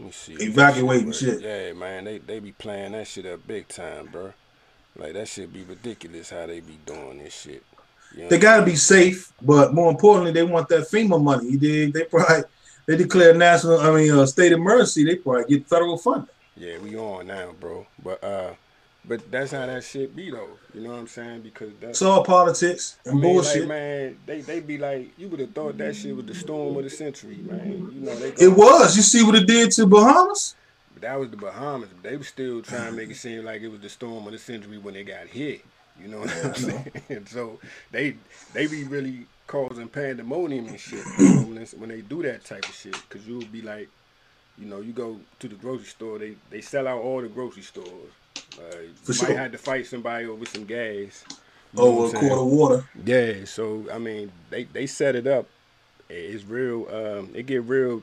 Let me see. Evacuating shit. Yeah, man, they they be playing that shit up big time, bro. Like that shit be ridiculous how they be doing this shit. You know They gotta I'm be safe, but more importantly, they want that FEMA money. You dig? They probably they declare national, I mean, uh, state emergency. They probably get federal funding. Yeah, we on now, bro. But uh, but that's how that shit be though. You know what I'm saying? Because that's It's all politics I and mean, bullshit. Like, man, they they be like, you would have thought that shit was the storm of the century, man. You know they. it was. You see what it did to Bahamas? But that was the Bahamas. They were still trying to make it seem like it was the storm of the century when they got hit. You know what I'm saying? And so they they be really causing pandemonium and shit you know, when, when they do that type of shit. Cause you'll be like, you know, you go to the grocery store, they they sell out all the grocery stores. Uh, For sure. might have to fight somebody over some gas. You know Over what a quart of water. Yeah, so I mean, they they set it up. It's real. Um, it get real,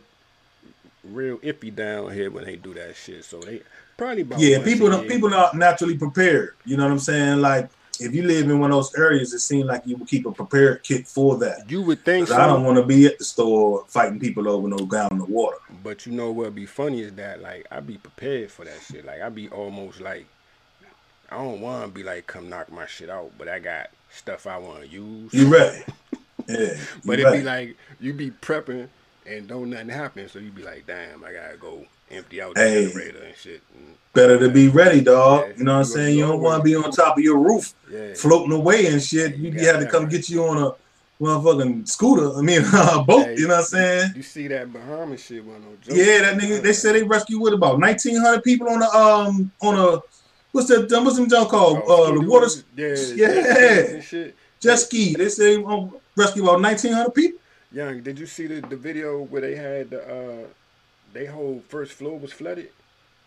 real iffy down here when they do that shit. So they probably about Yeah, people don't, people not naturally prepared. You know what I'm saying? Like if you live in one of those areas, it seems like you would keep a prepared kit for that. You would think 'Cause I don't want to be at the store fighting people over no gallon of water. but you know what? Would be funny is that like I be prepared for that shit. Like I be almost like I don't want to be like come knock my shit out, but I got stuff I want to use. You ready? Yeah. But you it be like you be prepping and don't nothing happen, so you be like, damn, I gotta go empty out the Hey. generator and shit. And, better to be ready, dog. Yeah, You know what I'm saying? You don't want to be on top of your roof yeah, floating away and shit. You You, got had to come right. get you on a motherfucking scooter. I mean, a boat. Hey, you know what I'm saying? You see that Bahamas shit wasn't no joke. Yeah, that nigga. They said they rescued with about 1,900 people on a um on a what's that? um, What's them junk called? Oh, Uh, the water yeah, yeah. jet skis and shit. jet ski. They say um, rescue about 1,900 people. Young, did you see the, the video where they had the uh, they whole first floor was flooded?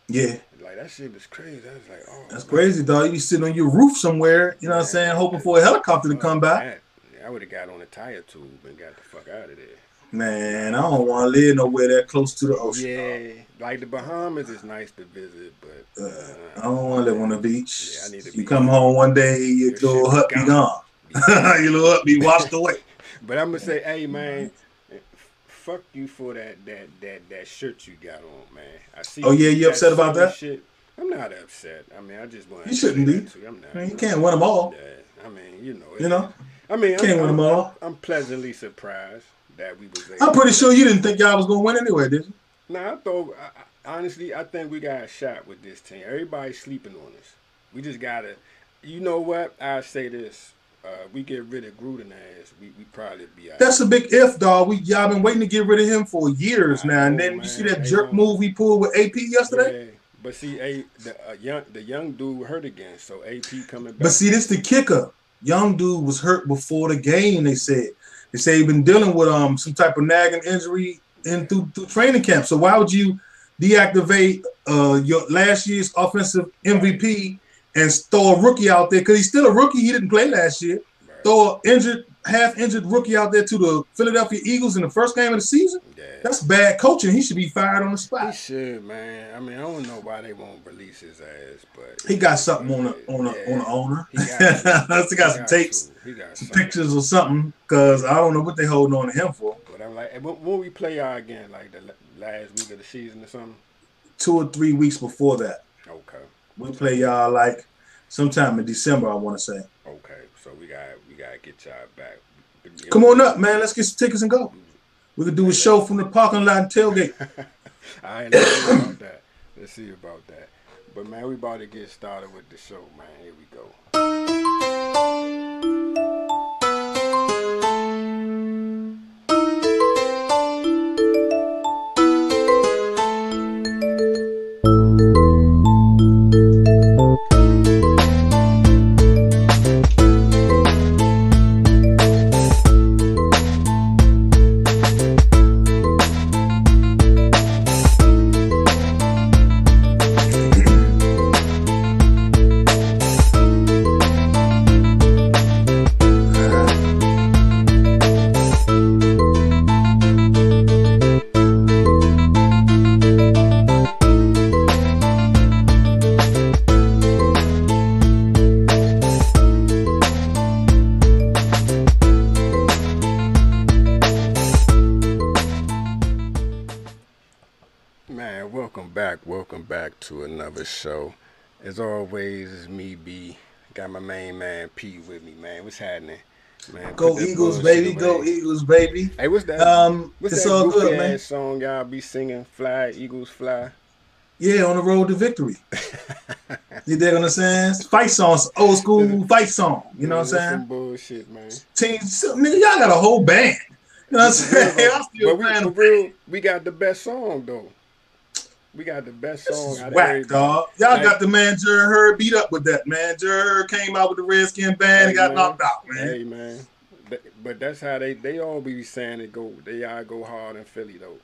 Yeah, Like that shit was crazy. I was like, oh, that's man. crazy, dog. You be sitting on your roof somewhere. You know what I'm saying? Hoping for a helicopter to come by. I would have got on a tire tube and got the fuck out of there. Man, I don't want to live nowhere that close to the ocean. Yeah, like the Bahamas is nice to visit, but Uh, uh, I don't want to live on the beach. Yeah, I need to you come home one day, your Your little hut be gone. your little hut be washed away. But I'm gonna say, hey man, fuck you for that that that that shirt you got on, man. I see. Oh, yeah, you upset about that? Shit. I'm not upset. I mean, I just want. You shouldn't be. I'm not. You can't win them all. Yeah, I mean, you know. You know, I mean, can't I'm, win I'm, 'em all. I'm pleasantly surprised that we was. I'm pretty sure you didn't think y'all was gonna win anyway, did you? Nah, I thought I, honestly, I think we got a shot with this team. Everybody's sleeping on us. We just gotta. You know what? I say this. Uh, we get rid of Gruden ass, we we probably be out. That's a big if, dog. We y'all been waiting to get rid of him for years I now, and know, then you see that jerk don't- move he pulled with AP yesterday. Yeah, but see, a the uh, young the young dude hurt again, so AP coming back. But see, this the kicker. Young dude was hurt before the game. They said they say he's been dealing with um some type of nagging injury in through, through training camp. So why would you deactivate uh your last year's offensive MVP and throw a rookie out there? Because he's still a rookie. He didn't play last year. Right. Throw a injured, half injured rookie out there to the Philadelphia Eagles in the first game of the season. yeah. That's bad coaching. He should be fired on the spot. He should, man. I mean, I don't know why they won't release his ass, but He got something on the on the Yeah. on the owner. He got he got some tapes. He got some pictures or something because I don't know what they holding on to him for. But I'm like, when, when we play y'all again, like the la- last week of the season or something. Two or three weeks before that, Okay, we play y'all like sometime in December. I want to say. Okay. So we got we gotta get y'all back. Come on up, man. Let's get some tickets and go. We could do a show from the parking lot and tailgate. Right, let's see about that. Let's see about that. But man, we about to get started with the show, man. Here we go. As always, it's me, B. Got my main man, P, with me, man. What's happening? Man, Go Eagles, baby. Away. Go Eagles, baby. Hey, what's that? Um, what's it's that all good, man. song y'all be singing? Fly, Eagles, fly. Yeah, on the road to victory. you dig what I'm saying? Fight songs, old school fight song. You know what I'm saying? Some bullshit, man. Team, so, nigga, y'all got a whole band. You know what I'm saying? I'm still But we, playing for the real, we got the best song though. We got the best This song. is out whack, dog. Y'all Like- got the man Jerry Hurd beat up with that, man. Hurd came out with the Redskin band and got man. knocked out, man. Hey man, But- that's how they they all be saying it go. They all go hard in Philly though.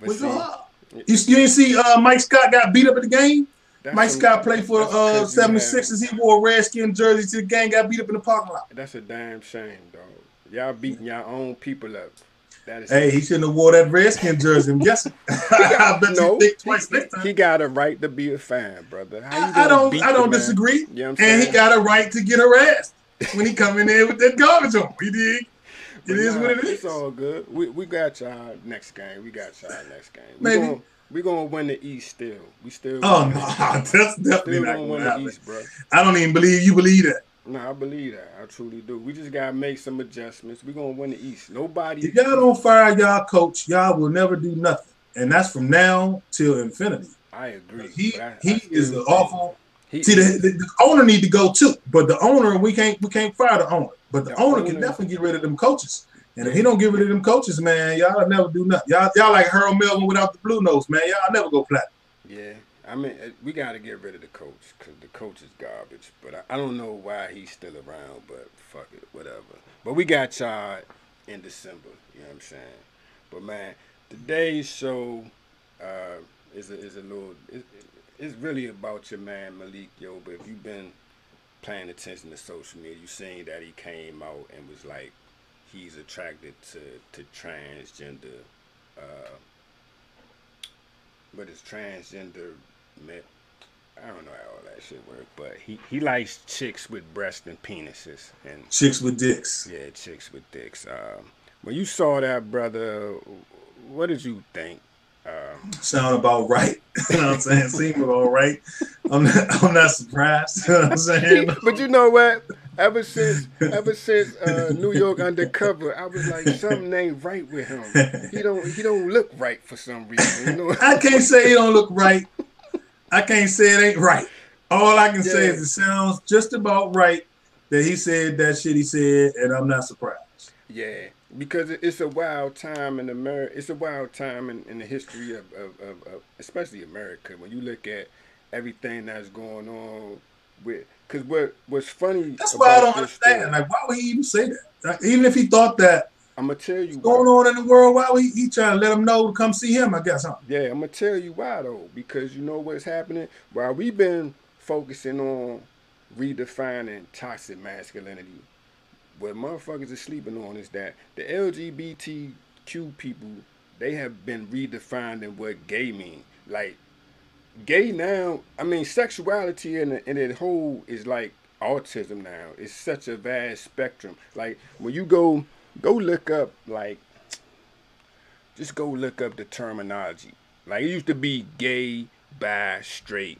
What's up? You, you didn't see uh, Mike Scott got beat up at the game? that's Mike Scott played for uh, 'cause you have- 76ers. He wore a Redskin jersey to the game, got beat up in the parking lot. That's a damn shame, dog. Y'all beating your own people up. Is Hey, he shouldn't have wore that Redskin jersey. I'm guessing. I bet no. you think twice he, next time. he got a right to be a fan, brother. I, I don't. I don't disagree. You know and saying? he got a right to get harassed when he come in there with that garbage on. He did. It is nah, what it is. It's all good. We we got y'all next game. We got y'all next game. We Maybe. Gonna, we gonna win the East still. We still. Oh no, that's definitely Still not gonna win to the happen. East, bro. I don't even believe you believe that. No, I believe that. I truly do. We just gotta make some adjustments. We gonna win the East. Nobody. If y'all don't fire y'all coach, y'all will never do nothing, and that's from now till infinity. I agree. He I- I he still is the awful. He, See, the, the, the owner need to go too, but the owner we can't we can't fire the owner, but the, The owner, can definitely get rid of them coaches. And if he don't get rid of them coaches, man, y'all never do nothing. Y'all y'all like Harold Melvin without the Blue Notes, man. Y'all never go platinum. Yeah, I mean, uh, we got to get rid of the coach because the coach is garbage. But I, I don't know why he's still around. But fuck it, whatever. But we got y'all in December. You know what I'm saying? But man, today's show uh, is a, is a little. It, it's really about your man Malik Yo. But if you've been paying attention to social media, you seen that he came out and was like, he's attracted to to transgender. Uh, but it's transgender I don't know how all that shit work, but he, he likes chicks with breasts and penises, and Chicks with dicks. yeah, chicks with dicks. Um, when you saw that, brother, what did you think? Um, Sound about right. you know what I'm saying? Seem about right. I'm not, I'm not surprised. You know what I'm saying? but you know what? Ever since ever since uh, New York Undercover, I was like, something ain't right with him. He don't he don't look right for some reason. You know? I can't say he don't look right. I can't say it ain't right. All I can say is it sounds just about right that he said that shit he said, and I'm not surprised. Yeah, because it's a wild time in America. It's a wild time in, in the history of, of, of, of, especially America. When you look at everything that's going on with, because what what's funny. That's why I don't understand. story- Like, why would he even say that? Like, even if he thought that I'm gonna tell you what's going why. on in the world, why would he, he trying to let them know to come see him? I guess, huh? Yeah, I'm gonna tell you why though. Because you know what's happening. While we've been focusing on redefining toxic masculinity, what motherfuckers are sleeping on is that the LGBTQ people they have been redefining what gay mean. Like gay now, I mean sexuality in the, in the whole is like autism now. It's such a vast spectrum. Like when you go go look up like just go look up the terminology. Like it used to be gay, bi, straight,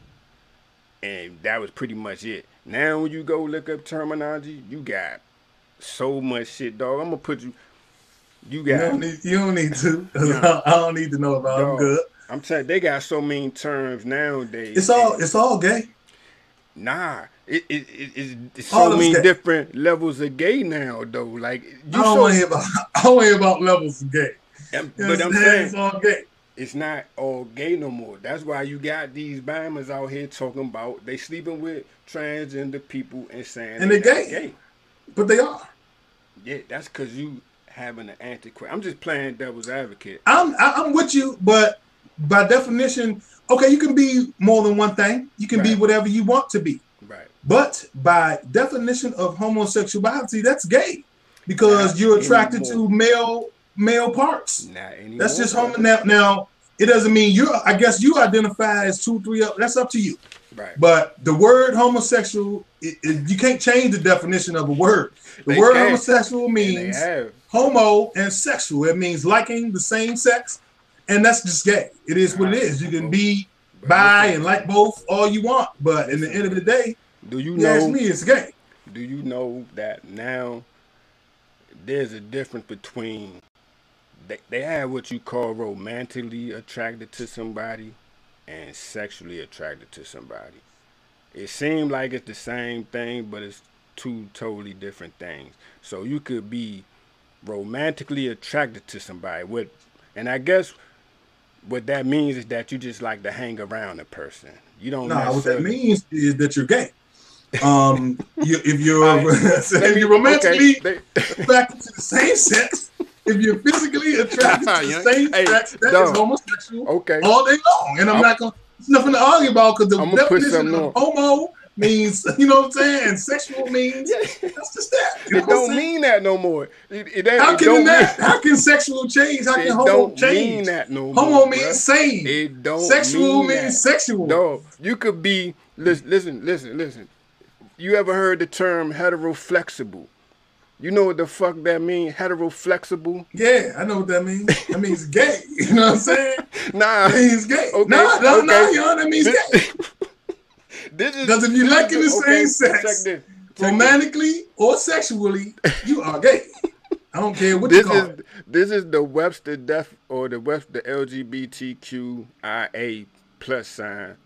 and that was pretty much it. Now when you go look up terminology, you got so much shit, dog. I'm gonna put you. You You got. don't need, you don't need to. Yeah. I don't need to know about. Dog. Good. I'm telling they got so many terms nowadays. It's all it's all gay. Nah, it, it, it, it's, so many that. different levels of gay now, though. Like you I don't so, want to hear about. I don't hear about levels of gay. But I'm saying? saying it's all gay. it's not all gay no more. That's why you got these bammers out here talking about they sleeping with transgender people and saying And they they not gay. But they are. Yeah, that's because you having an antiquated. I'm just playing devil's advocate. I'm I'm with you, but by definition, okay, you can be more than one thing. You can be whatever you want to be. But by definition of homosexuality, that's gay because Not you're attracted anymore. to male male parts. Anymore. That's just homo. Now, now it doesn't mean you. I guess you identify as two, three. Up. That's up to you. Right. But the word homosexual, it, it- you can't change the definition of a word. The They word can. homosexual means homo and sexual. It means liking the same sex and that's just gay. It is what it is. You can be bi and like both all you want, but in the end of the day, do you you know? ask me, it's gay. Do you know that now there's a difference between they, they have what you call romantically attracted to somebody and sexually attracted to somebody. It seems like it's the same thing, but it's two totally different things. So you could be romantically attracted to somebody with and I guess what that means is that you just like to hang around a person. You don't No, what that means is that you're gay. Um, you, if you're if you're romantically okay, they- attracted to the same sex, if you're physically attracted to the same Hey, sex, that is dog. homosexual okay. all day long. And I'm, I'm- not gonna. There's nothing to argue about because the definition of homo means, you know what I'm saying, and sexual means that's just that. You know It don't mean that no more. It, it, ain't- How it can that? mean, How can sexual change? How can homo don't change? mean that no more. Homo bruh. means same. It don't Sexual mean means that. sexual. No, you could be listen, listen, listen, listen. You ever heard the term heteroflexible? You know what the fuck that mean? Heteroflexible? Yeah, I know what that means. That means gay. You know what I'm saying? Nah. That means gay. Okay, no, no, no, okay. yo, that means gay. This, this is Because if you like in the okay, same sex, check this. Check. Romantically or sexually, you are gay. I don't care what you this call is it. this is the Webster def or the Webster LGBTQIA plus sign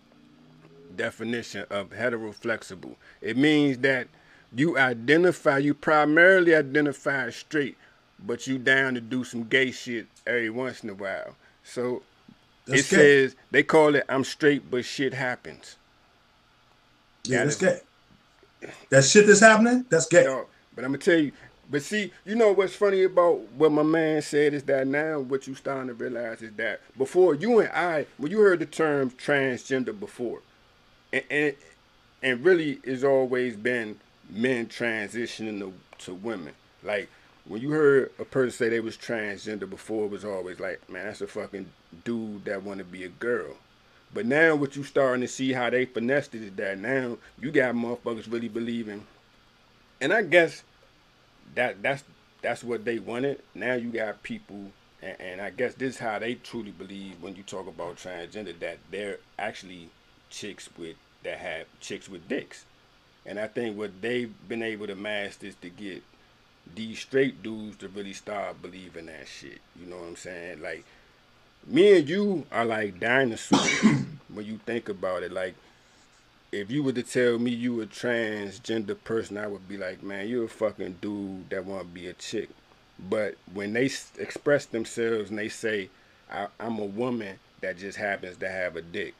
definition of heteroflexible. It means that you identify you primarily identify as straight, but you down to do some gay shit every once in a while. So That's it gay. says they call it I'm straight but shit happens. yeah, that that's gay. That shit that's happening, that's gay. But I'm gonna tell you. But see, you know what's funny about what my man said is that now what you starting to realize is that before you and I, when you heard the term transgender before, and and, and really it's always been men transitioning to, to women. Like when you heard a person say they was transgender before, it was always like, man, that's a fucking dude that want to be a girl. But now what you starting to see how they finessed it is that now you got motherfuckers really believing, and I guess that that's that's what they wanted. Now you got people, and, and I guess this is how they truly believe when you talk about transgender that they're actually chicks with that have chicks with dicks, and I think what they've been able to master is to get these straight dudes to really start believing that shit. You know what I'm saying? Like me and you are like dinosaurs when you think about it. Like if you were to tell me you a transgender person, I would be like, man, you're a fucking dude that want to be a chick. But when they s- express themselves and they say, I, I'm a woman that just happens to have a dick.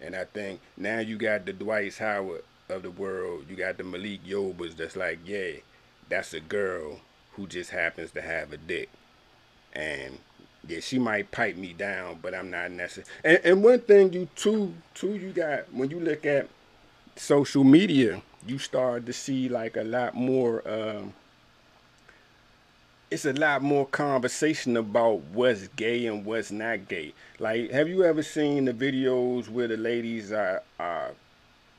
And I think now you got the Dwight Howard of the world. You got the Malik Yobas that's like, yeah, that's a girl who just happens to have a dick. And yeah, she might pipe me down, but I'm not necessary. And, and one thing you too, too, you got when you look at social media, you start to see like a lot more. Um, it's a lot more conversation about what's gay and what's not gay. Like, have you ever seen the videos where the ladies are are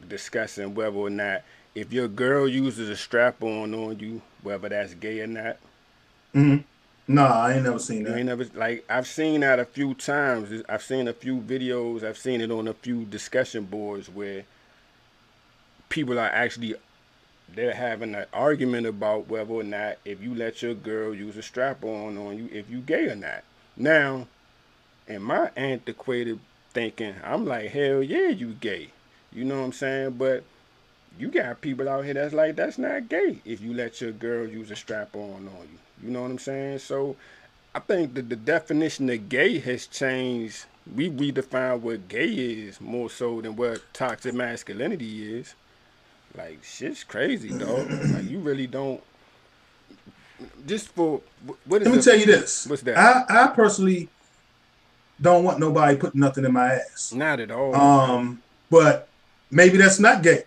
discussing whether or not if your girl uses a strap on on you, whether that's gay or not? Mhm. Nah, I ain't never seen You that. ain't never like I've seen that a few times. I've seen a few videos. I've seen it on a few discussion boards where people are actually they're having an argument about whether or not if you let your girl use a strap on on you, if you gay or not. Now, in my antiquated thinking, I'm like, hell yeah, you gay. You know what I'm saying? But you got people out here that's like, that's not gay if you let your girl use a strap on on you. You know what I'm saying? So I think that the definition of gay has changed. We redefine what gay is more so than what toxic masculinity is. Like shit's crazy, dog. like you really don't. Just for what is? Let me the- tell you this. What's that? I, I personally don't want nobody putting nothing in my ass. Not at all. Um, but maybe that's not gay.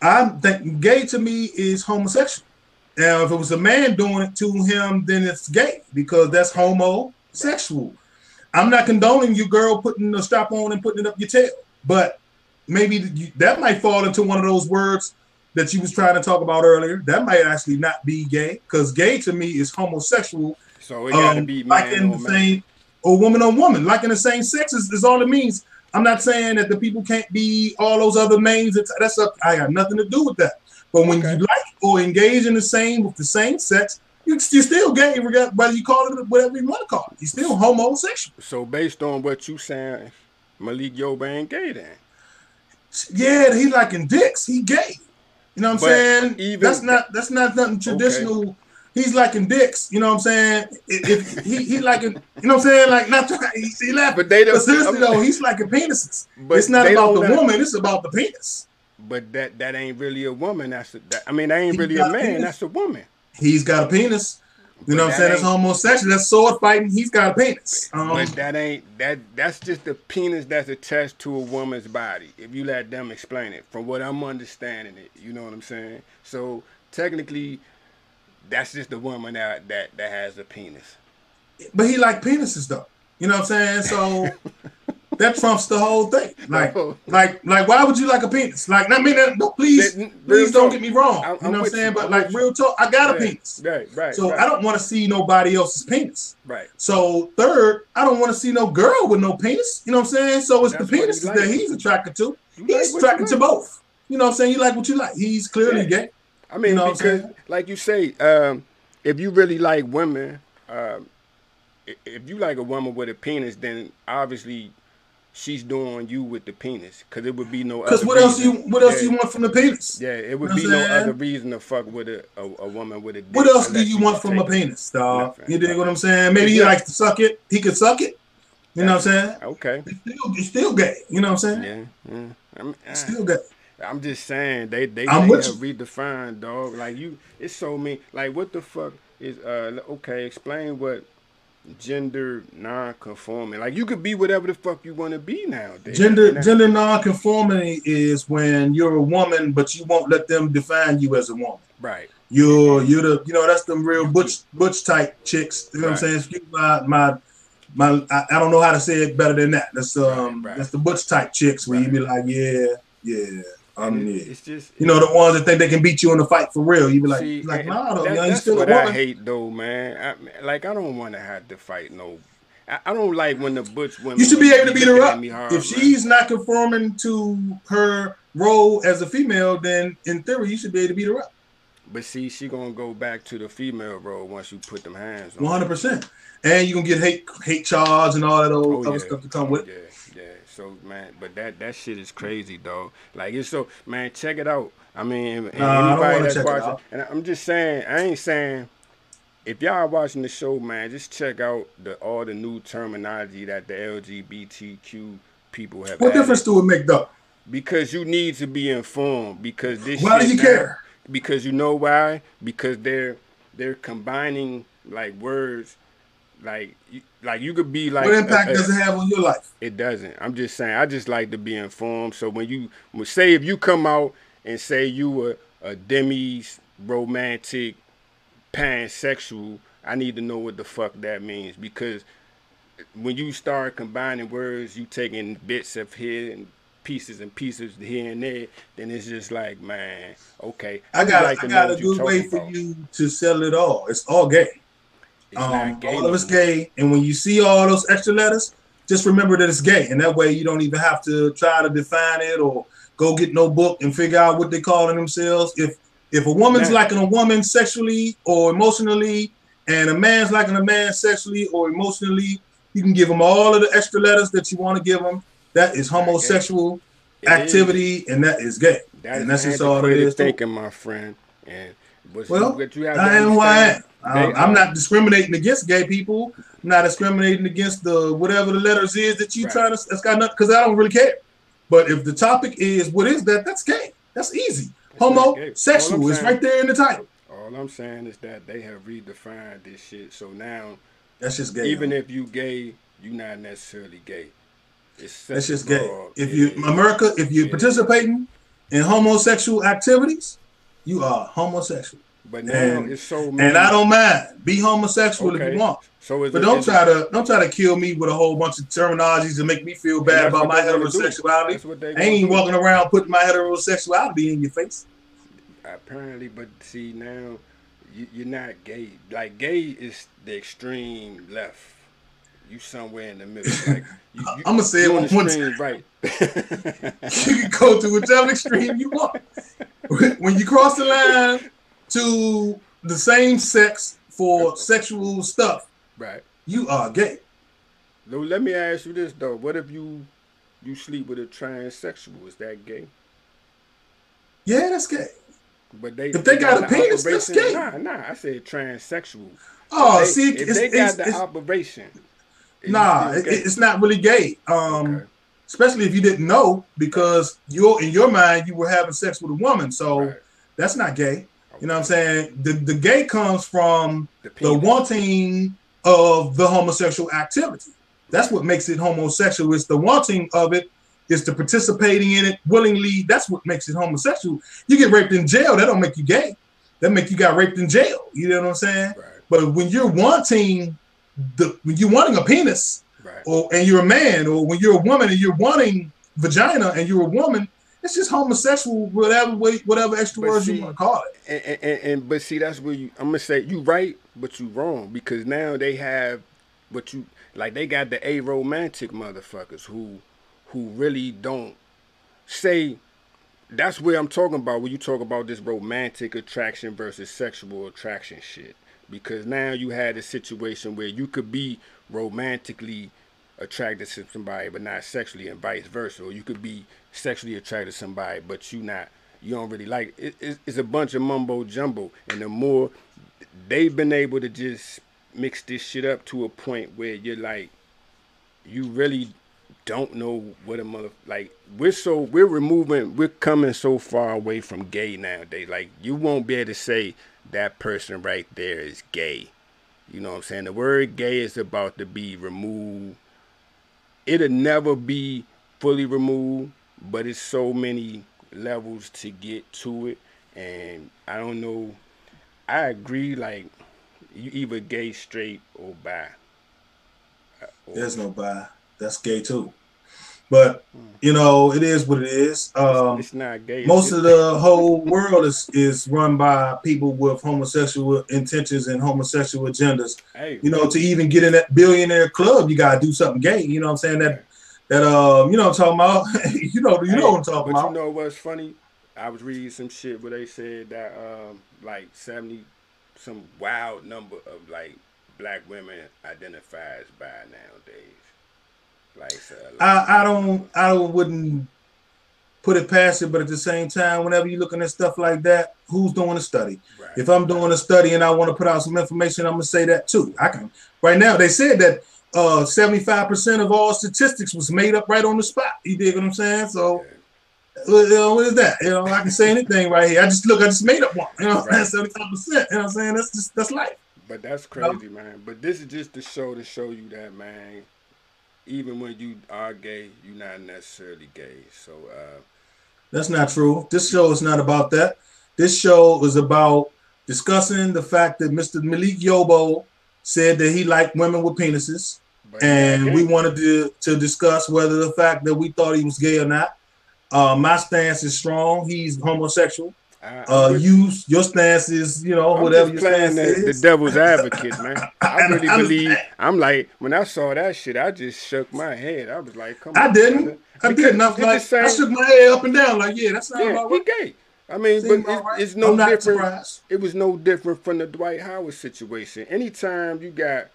I think gay to me is homosexual. Now, if it was a man doing it to him, then it's gay because that's homosexual. I'm not condoning you, girl, putting a strap on and putting it up your tail, but maybe that might fall into one of those words that you was trying to talk about earlier. That might actually not be gay because gay to me is homosexual so it got to um, be like man in the man. same or woman on woman. Like in the same sex is, is all it means. I'm not saying that the people can't be all those other names. That's up. I got nothing to do with that. But when Okay. you like or engage in the same with the same sex, you, you're still gay, whether you call it whatever you want to call it. You're still homosexual. So based on what you saying, Malik Yoba ain't gay then. Yeah, he liking dicks. He gay. You know what I'm But saying? even- that's not that's not nothing traditional. He's liking dicks. You know what I'm saying? If, if he he liking, you know what I'm saying? Like not trying. He, he laughing. But they don't- But seriously though, he's liking penises. But it's not about the don't woman. It's about the penis. But that that ain't really a woman. That's a, that, I mean, that ain't really a man. penis. That's a woman. He's got a penis. You know what I'm saying? It's homosexual. That's sword fighting. He's got a penis. Um, but that ain't that. That's just the penis that's attached to a woman's body. If you let them explain it, from what I'm understanding it, you know what I'm saying. So technically, that's just the woman that that that has a penis. but he like penises though. You know what I'm saying? So that trumps the whole thing. Like, No. like, like, why would you like a penis? Like, I mean, no, please, That- please don't talk. get me wrong. I'm- you I'm know what I'm saying? you. But I'm like, real talk, I got a penis, Right, right. so right, I don't want to see nobody else's penis. Right. So third, I don't want to see no girl with no penis. You know what I'm saying? So it's That's the what he like. that he's attracted to. You He's like attracted to like. both. You know what I'm saying? You like what you like. He's clearly Yeah. gay. I mean, You know because like you say, um, if you really like women, um, if you like a woman with a penis, then obviously she's doing you with the penis, because it would be no. Because other what else you reason. what else yeah, you want from the penis? Yeah, it would You be no other reason to fuck with a, a, a woman with a. Dick What else do you want from a penis, dog? Nothing. You dig what I'm saying? Maybe he Yeah. likes to suck it. He could suck it. You know what I'm saying? Okay. It's still, it's still gay. You know what I'm saying? Yeah. yeah. I'm, It's ah. still gay. I'm just saying they they, I'm they have redefined dog. Like you, it's so mean. Like what the fuck is uh okay? Explain what gender non-conforming. Like you could be whatever the fuck you want to be nowadays. Gender that- gender nonconformity is when you're a woman, but you won't let them define you as a woman. Right. You're you're the you know that's them real butch butch type chicks. You know what I'm saying? Excuse my my my I, I don't know how to say it better than that. That's um Right, right. that's the butch type chicks where you be like yeah yeah um And yeah. it- It's just You know the ones that think they can beat you in a fight for real. You be like See, like and nah though, that- young, you that's still a what I hate though, man. I, like I don't want to have to fight no. I, I don't like when the butch women. You should be able to beat her up. hard, If man. she's not conforming to her role as a female, then in theory you should be able to beat her up. But see, she gonna go back to the female role once you put them hands on. Her. hundred percent. And you gonna get hate hate charge and all that old Oh, other yeah. stuff to come with. Yeah, yeah. So man, but that that shit is crazy, dog. Like it's so man, check it out. I mean, and Nah, I don't anybody that's watching, and I'm just saying, I ain't saying. If y'all watching the show, man, just check out the all the new terminology that the LGBTQ people have. What added. difference do it make though? Because you need to be informed. Because this. Why do you now- care? Because you know why? Because they're they're combining like words, like you, like you could be like. what impact a- a- does it have on your life? it doesn't. I'm just saying. I just like to be informed. So when you say if you come out and say you were a demi's romantic pansexual, I need to know what the fuck that means because when you start combining words, you taking bits of here and pieces and pieces here and there, then it's just like, man, okay. I got like I got a good way talking for you to sell it all. It's all gay. Um, all of it's gay, and when you see all those extra letters, just remember that it's gay, and that way you don't even have to try to define it or go get no book and figure out what they calling themselves. If if a woman's Man. liking a woman sexually or emotionally, and a man's liking a man sexually or emotionally, you can give them all of the extra letters that you want to give them. That is homosexual It is. activity, and that is gay. That and that's just all it is. thinking, my friend. And what's Well, what you have I am Um, I'm not discriminating against gay people. I'm not discriminating against the whatever the letters is that you Right. trying to. That's got nothing because I don't really care. But if the topic is what is that, that's gay. That's easy. It's not gay. All Homosexual I'm is right there in the title. All I'm saying is that they have redefined this shit. So now, That's just gay. even if you gay, you're not necessarily gay. It's that's just gay. If you is. America, if you're participating in homosexual activities, you are homosexual. But now and- it's so many. And I don't mind. Be homosexual if you want. So But it- don't try it- to don't try to kill me with a whole bunch of terminologies to make me feel bad about my heterosexuality. That's what they I ain't walking around putting my heterosexuality in your face. Apparently, but see now, you, you're not gay. Like gay is the extreme left. You somewhere in the middle. Like you, you, I'm gonna say it on one screen, right? you can go to whichever extreme you want. When you cross the line to the same sex for sexual stuff, right. you are gay. Though, let me ask you this though: What if you you sleep with a transsexual? Is that gay? Yeah, that's gay. But they If they got a the penis, that's gay. Nah, nah. I said transsexual. Oh, they, see, if it's, they it's, got the operation, nah, it, it's not really gay. Um, Okay. especially if you didn't know, because you're in your mind you were having sex with a woman, so Right. that's not gay. You know what I'm saying? The the gay comes from The the wanting of the homosexual activity. That's what makes it homosexual. It's the wanting of it. It's the participating in it willingly. That's what makes it homosexual. You get raped in jail, that don't make you gay. That make you got raped in jail. You know what I'm saying? Right, But when you're wanting the when you're wanting a penis, right. or and you're a man, or when you're a woman and you're wanting vagina and you're a woman, it's just homosexual, whatever way, whatever extra But words see- you want to call it. And, and, and but see, that's where you. I'm gonna say you right, but you wrong because now they have what you like. They got the aromantic motherfuckers who who really don't say. That's where I'm talking about when you talk about this romantic attraction versus sexual attraction shit. Because now you had a situation where you could be romantically attracted to somebody but not sexually and vice versa or you could be sexually attracted to somebody but you not you don't really like it, it, it's a bunch of mumbo jumbo. And the more they've been able to just mix this shit up to a point where you're like you really don't know what a mother like we're so we're removing we're coming so far away from gay nowadays. Like you won't be able to say that person right there is gay. You know what i'm saying? The word gay is about to be removed. It'll never be fully removed but it's so many levels to get to it and i don't know i agree like you either gay straight or bi Uh, or- There's no bi. That's gay too. But you know, it is what it is. Um, it's not gay. most of the whole world is is run by people with homosexual intentions and homosexual agendas. hey, You know, to even get in that billionaire club, you gotta do something gay. You know what I'm saying? That that um, you know what I'm talking about. you know, you hey, know what I'm talking but about. you know what's funny? I was reading some shit where they said that um, like seventy, some wild number of like black women identify as bi nowadays. Like I, I don't I wouldn't put it past it, but at the same time, whenever you're looking at stuff like that, who's doing a study? right. If I'm doing a study and I want to put out some information, I'm gonna say that too. I can right now. They said that uh 75% of all statistics was made up right on the spot. You dig what I'm saying? So you know, what is that? You know, I can say anything right here. I just look, I just made up one. You know, Right. 75%. You know what I'm saying? That's just that's life. But that's crazy, man. But this is just to show to show you that, man. Even when you are gay, you're not necessarily gay. So, uh, That's not true. This show is not about that. This show is about discussing the fact that Mr. Malik Yoba said that he liked women with penises, and we wanted to to discuss whether the fact that we thought he was gay or not. Uh, my stance is strong. He's homosexual. I, Uh, you, your stance is, you know, I'm whatever just your playing stance the, the devil's advocate, man. I really I believe. I'm like, when I saw that shit, I just shook my head. I was like, come I on. didn't. brother. I Because didn't. I it's like, the I shook my head up and down, like, yeah, that's not Yeah, about he gay. I mean, but it's, right. it's no different. surprised. It was no different from the Dwight Howard situation. Anytime you got,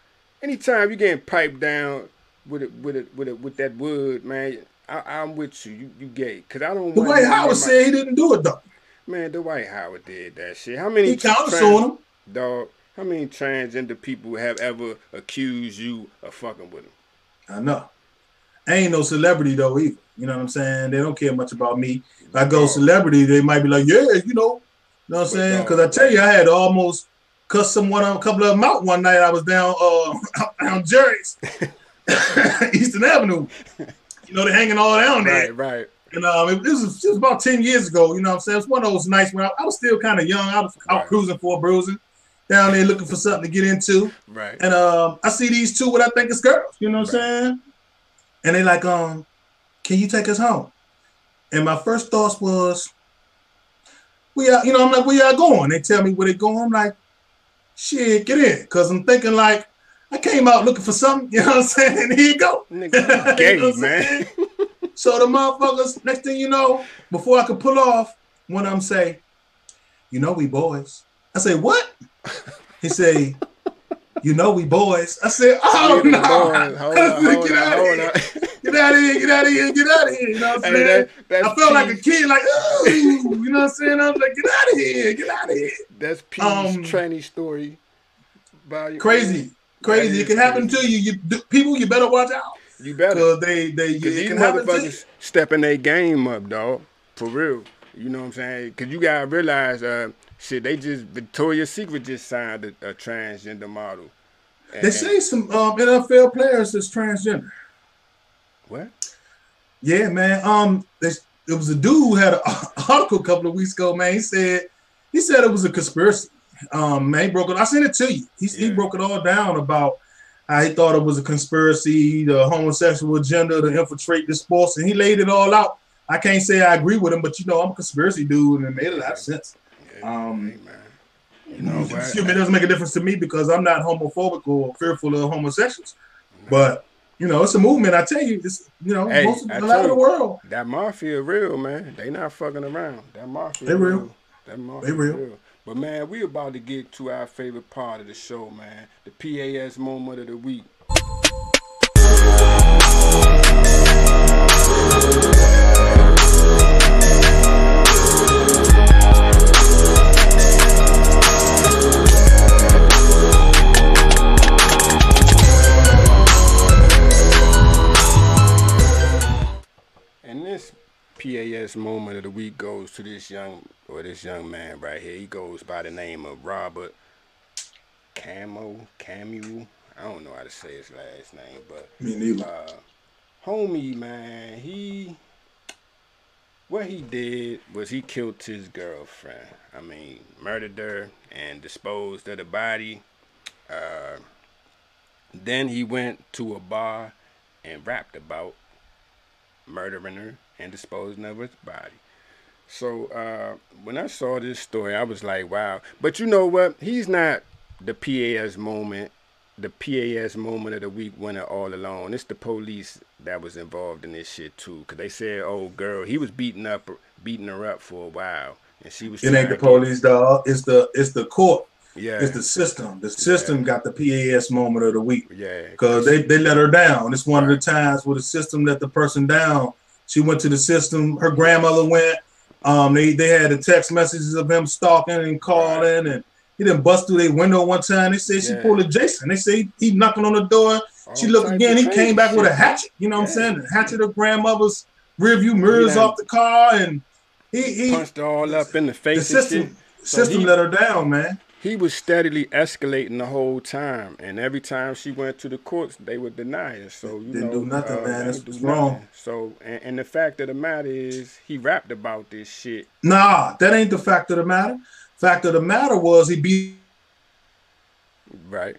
anytime you getting piped down with it, with it, with it, with that wood, man. I, I'm with you. You, you gay? Cause I don't. Dwight Howard said he didn't do it though. Man, Dwight Howard did that shit. How many He counted on him. dog? How many transgender people have ever accused you of fucking with them? I know. I ain't no celebrity though either. You know what I'm saying? They don't care much about me. If I go celebrity, they might be like, yeah, you know. You know what I'm saying? Because I tell you, I had almost cuss someone a couple of them out one night. I was down uh on Jerry's, Eastern Avenue. You know, they're hanging all down there. Right, right. And um, it, this was, it was about 10 years ago. You know what I'm saying? It's one of those nights when I, I was still kind of young. I was out Right. cruising for a bruising, down there looking for something to get into. Right. And um, I see these two what I think is girls. You know what I'm saying? And they like, um, can you take us home? And my first thoughts was, we are, you know, I'm like, where y'all going? They tell me where they going. I'm like, shit, get in. Cause I'm thinking like, I came out looking for something, you know what I'm saying? And here you go. Nigga, gay, You know man. So the motherfuckers, next thing you know, before I could pull off, one of them say, "You know we boys." I say, "What?" He say, "You know we boys." I said, "Oh no!" hold on, hold on, hold on. Get out of here! Get out of here! Get out of here! You know what I'm Hey, saying? that- I felt like a kid, like, ooh, you know what I'm saying? I was like, "Get out of here! Get out of here!" That's P's Um, tranny story. Crazy, crazy. It can happen crazy. to you. You people, you better watch out You better. because they, they, Cause it can happen to you. stepping their game up, dog. For real. You know what I'm saying? Cause you gotta realize, uh, shit, they just Victoria's Secret just signed a, a transgender model. And- They say some um, NFL players is transgender. What? Yeah, man. Um, there was a dude who had an article a couple of weeks ago. Man, he said he said it was a conspiracy. Um, man, he broke it. I sent it to you. He, he broke it all down about how he thought it was a conspiracy, the homosexual agenda to infiltrate the sports, and he laid it all out. I can't say I agree with him, but you know, I'm a conspiracy dude, and it made a lot of sense. Yeah, Um, man. You know? Excuse me, it doesn't make a difference to me because I'm not homophobic or fearful of homosexuals. But you know, it's a movement. I tell you, it's you know, Hey, most of, a lot of the world. That mafia real, man. They not fucking around. That mafia They real. That mafia They real. But man, we about to get to our favorite part of the show, man. The PAS moment of the week. PAS moment of the week goes to this young or this young man right here. He goes by the name of Robert Camo Camu. I don't know how to say his last name, but Me neither. uh, homie man, he what he did was he killed his girlfriend. I mean, murdered her and disposed of the body. Uh, then he went to a bar and rapped about murdering her and disposing of her body. So uh, when I saw this story, I was like, wow. But you know what? He's not the PAS moment, the PAS moment of the week winner all alone. It's the police that was involved in this shit too. Cause they said, oh girl, he was beating up, beating her up for a while, and she was. It ain't the police, dog. It's the it's the court. Yeah. It's the system. The system got the PAS moment of the week yeah. because they, they let her down. It's one of the times where the system let the person down. She went to the system. Her grandmother went. Um, they they had the text messages of him stalking and calling, and he didn't bust through their window one time. They said she Yeah. pulled a Jason. They say he, he knocking on the door. She looked again. He came back with a hatchet. You know what I'm Yeah. saying? Hatchet her grandmother's rearview mirrors off the car, and he he Punched all up in the the face. and system. So system he- let her down, man. He was steadily escalating the whole time, and every time she went to the courts, they would deny it. So you Didn't know, do nothing, uh, man. That's what's wrong. nothing. So, and, and the fact of the matter is, he rapped about this shit. Nah, that ain't the fact of the matter. Fact of the matter was he beat Right.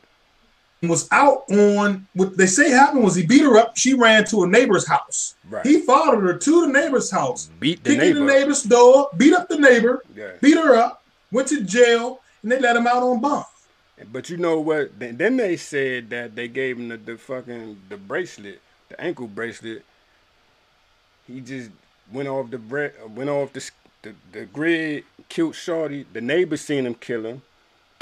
was out on what they say happened was he beat her up. She ran to a neighbor's house. Right. He followed her to the neighbor's house, Beat the neighbor. the neighbor's door, beat up the neighbor, Yeah. beat her up, went to jail, and they let him out on bond. But you know what? Then they said that they gave him the, the fucking the bracelet, the ankle bracelet. He just went off the bre- went off the, the the grid, killed Shorty. The neighbors seen him kill him,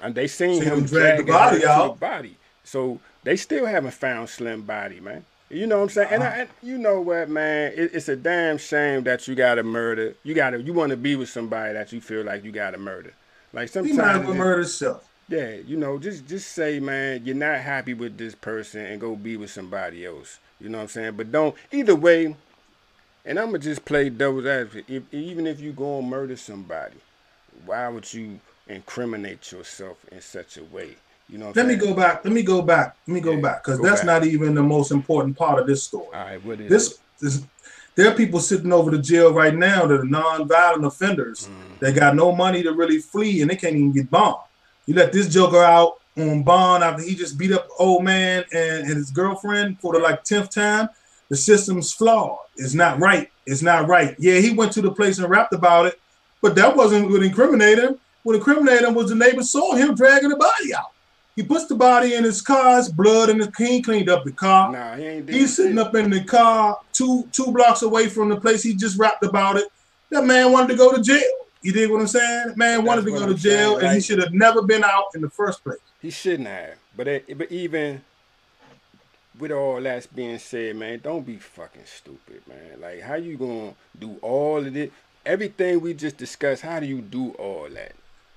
and they seen, him him drag the body out. the body. So they still haven't found Slim body, man. You know what I'm saying? And, I, Uh-huh. and you know what, man? It, it's a damn shame that you got to murder. You got to you want to be with somebody that you feel like you got to murder. Like He sometimes might it have just- murdered himself. yeah, you know, just just say, man, you're not happy with this person and go be with somebody else. You know what I'm saying? But don't either way. And I'm gonna just play devil's advocate. If, even if you go and murder somebody, why would you incriminate yourself in such a way? You know. What Let me go back. Let me go back. Let me go Yeah, back because that's back. not even the most important part of this story. All right, what is This, it? this there are people sitting over the jail right now that are non-violent offenders Mm. that got no money to really flee and they can't even get bond. You let this joker out on bond after he just beat up old man and, and his girlfriend for the like tenth time. The system's flawed. It's not right. It's not right. Yeah, he went to the place and rapped about it, but that wasn't what incriminated him. What incriminated him was the neighbor saw him dragging the body out. He puts the body in his car. It's blood in the he cleaned up the car. Nah, he ain't. He's sitting shit. up in the car two two blocks away from the place he just rapped about it. That man wanted to go to jail. You dig what I'm saying? Man wanted to go to I'm jail, saying, and he should have never been out in the first place. He shouldn't have. But it, but even with all that being said, man, don't be fucking stupid, man. Like how you gonna do all of it? Everything we just discussed, how do you do all that?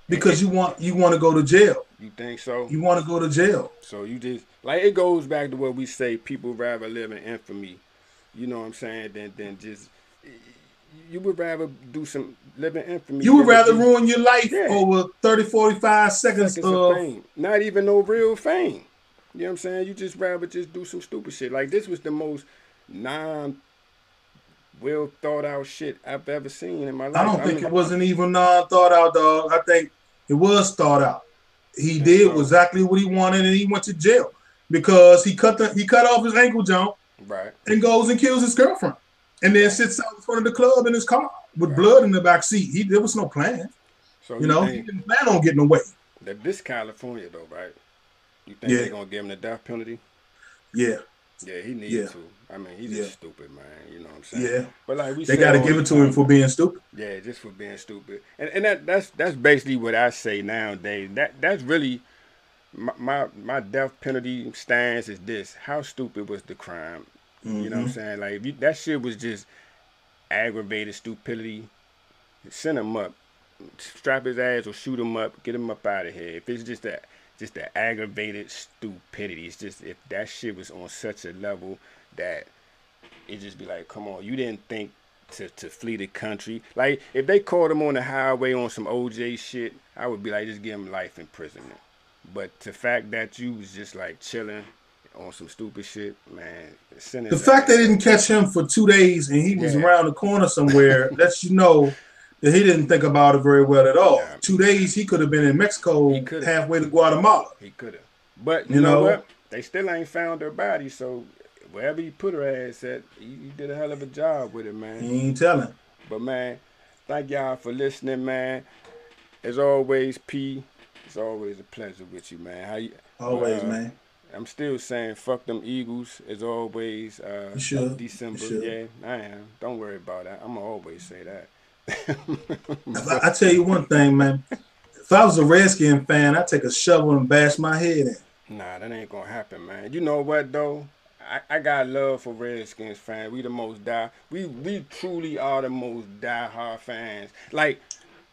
Because you want you want to go to jail. You think so? You want to go to jail. So you just like it goes back to what we say. People rather live in infamy. You know what I'm saying? Than than just you would rather do some living infamy. You would rather be- ruin your life Yeah. over 30, 45 seconds, seconds of of fame. Not even no real fame. You know what I'm saying? You just rather just do some stupid shit. Like this was the most non well thought out shit I've ever seen in my life. I don't think mean, it wasn't even non thought out, dog. I think it was thought out. He did exactly what he wanted, and he went to jail because he cut the he cut off his ankle joint right. and goes and kills his girlfriend, and then sits out in front of the club in his car with Right. blood in the back seat. He there was no plan, So you know. He didn't plan on getting away. that this California though, right? You think Yeah. they're gonna give him the death penalty? Yeah, Yeah, he needs Yeah. to. I mean, he's Yeah. just stupid, man. You know what I'm saying? yeah. But like we They got to give it to him for being stupid. Yeah, just for being stupid, and and that that's that's basically what I say nowadays. That that's really my my, my death penalty stance is this: How stupid was the crime? You know what I'm Mhm. saying? Like if you, that shit was just aggravated stupidity. Send him up, strap his ass or shoot him up, get him up out of here. If it's just that just the aggravated stupidity, it's just if that shit was on such a level that it just be like, come on, you didn't think to, to flee the country. Like if they caught him on the highway on some OJ shit, I would be like, just give him life imprisonment. But the fact that you was just like chilling on some stupid shit, man, The fact they didn't catch him for two days and he was Yeah. around the corner somewhere lets you know that he didn't think about it very well at all. Yeah. Two days he could have been in Mexico, halfway to Guatemala. He could have. But you, You know, know? what? They still ain't found her body, so wherever you put her ass at, you, you did a hell of a job with it, man. He ain't telling. But man, thank y'all for listening, man. As always, P, it's always a pleasure with you, man. How you? Always, Uh, man. I'm still saying fuck them Eagles as always. Uh, You should. December, You should. yeah, I am. Don't worry about that. I'm gonna always say that. I, I tell you one thing, man. If I was a Redskin fan, I'd take a shovel and bash my head in. Nah, that ain't gonna happen, man. You know what though? I, I got love for Redskins fans. We the most die. We we truly are the most die-hard fans. Like,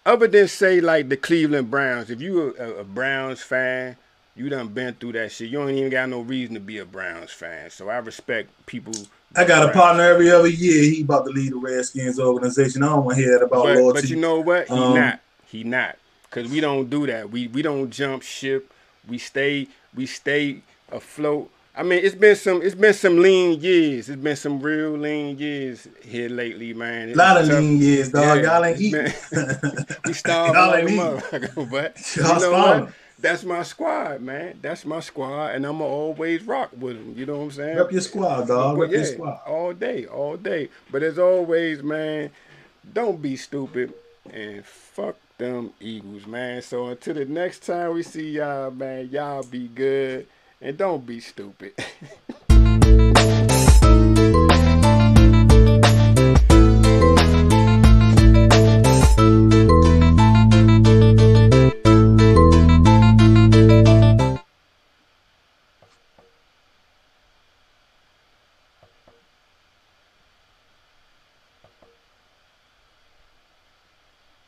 other than say like the Cleveland Browns. If you a, a Browns fan, you done been through that shit. You don't even got no reason to be a Browns fan. So I respect people. I got a partner every other year. He about to lead the Redskins organization. I don't want to hear that about But, loyalty. but you know what? He Um, not. He not. Cause we don't do that. We we don't jump ship. We stay we stay afloat. I mean, it's been some it's been some lean years. It's been some real lean years here lately, man. a lot of tough. lean years, dog. Yeah, Y'all ain't it's eating. we Y'all like a ain't eating. motherfucker, but you Y'all know starving. what? That's my squad, man. That's my squad, and I'ma always rock with them. You know what I'm saying? Rep your squad, dog. But Rep your squad. all day, all day. But as always, man, don't be stupid and fuck them Eagles, man. So until the next time we see y'all, man, y'all be good and don't be stupid.